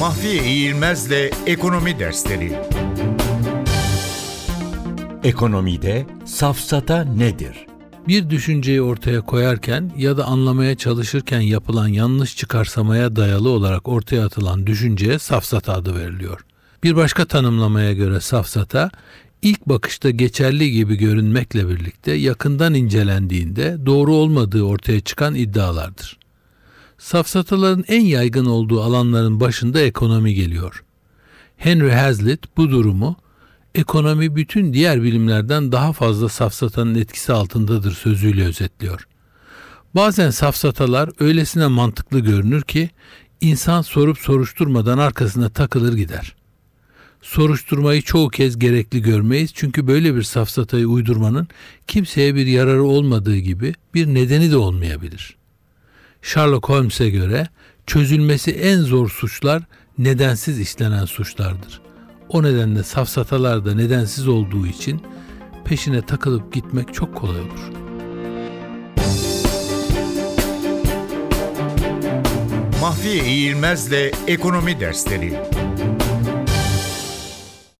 Mahfiye İğilmez'le Ekonomi Dersleri Ekonomide safsata nedir? Bir düşünceyi ortaya koyarken ya da anlamaya çalışırken yapılan yanlış çıkarsamaya dayalı olarak ortaya atılan düşünceye safsata adı veriliyor. Bir başka tanımlamaya göre safsata, ilk bakışta geçerli gibi görünmekle birlikte yakından incelendiğinde doğru olmadığı ortaya çıkan iddialardır. Safsataların en yaygın olduğu alanların başında ekonomi geliyor. Henry Hazlitt bu durumu ekonomi bütün diğer bilimlerden daha fazla safsatanın etkisi altındadır sözüyle özetliyor. Bazen safsatalar öylesine mantıklı görünür ki insan sorup soruşturmadan arkasına takılır gider. Soruşturmayı çoğu kez gerekli görmeyiz çünkü böyle bir safsatayı uydurmanın kimseye bir yararı olmadığı gibi bir nedeni de olmayabilir. Sherlock Holmes'e göre çözülmesi en zor suçlar nedensiz işlenen suçlardır. O nedenle safsatalar da nedensiz olduğu için peşine takılıp gitmek çok kolay olur. Mahfiye İğilmez'le Ekonomi Dersleri